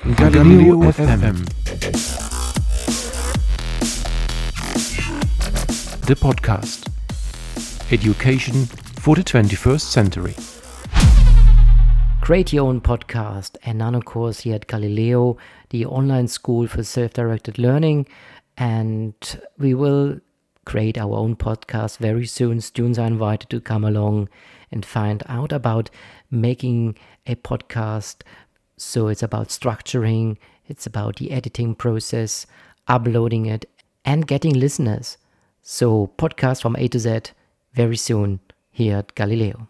Galileo FM. The podcast. Education for the 21st century. Create your own podcast and nano course here at Galileo, the online school for self directed learning. And we will create our own podcast very soon. Students are invited to come along and find out about making a podcast. So it's about structuring, it's about the editing process, uploading it, and getting listeners. So, podcast from A to Z very soon here at Galileo.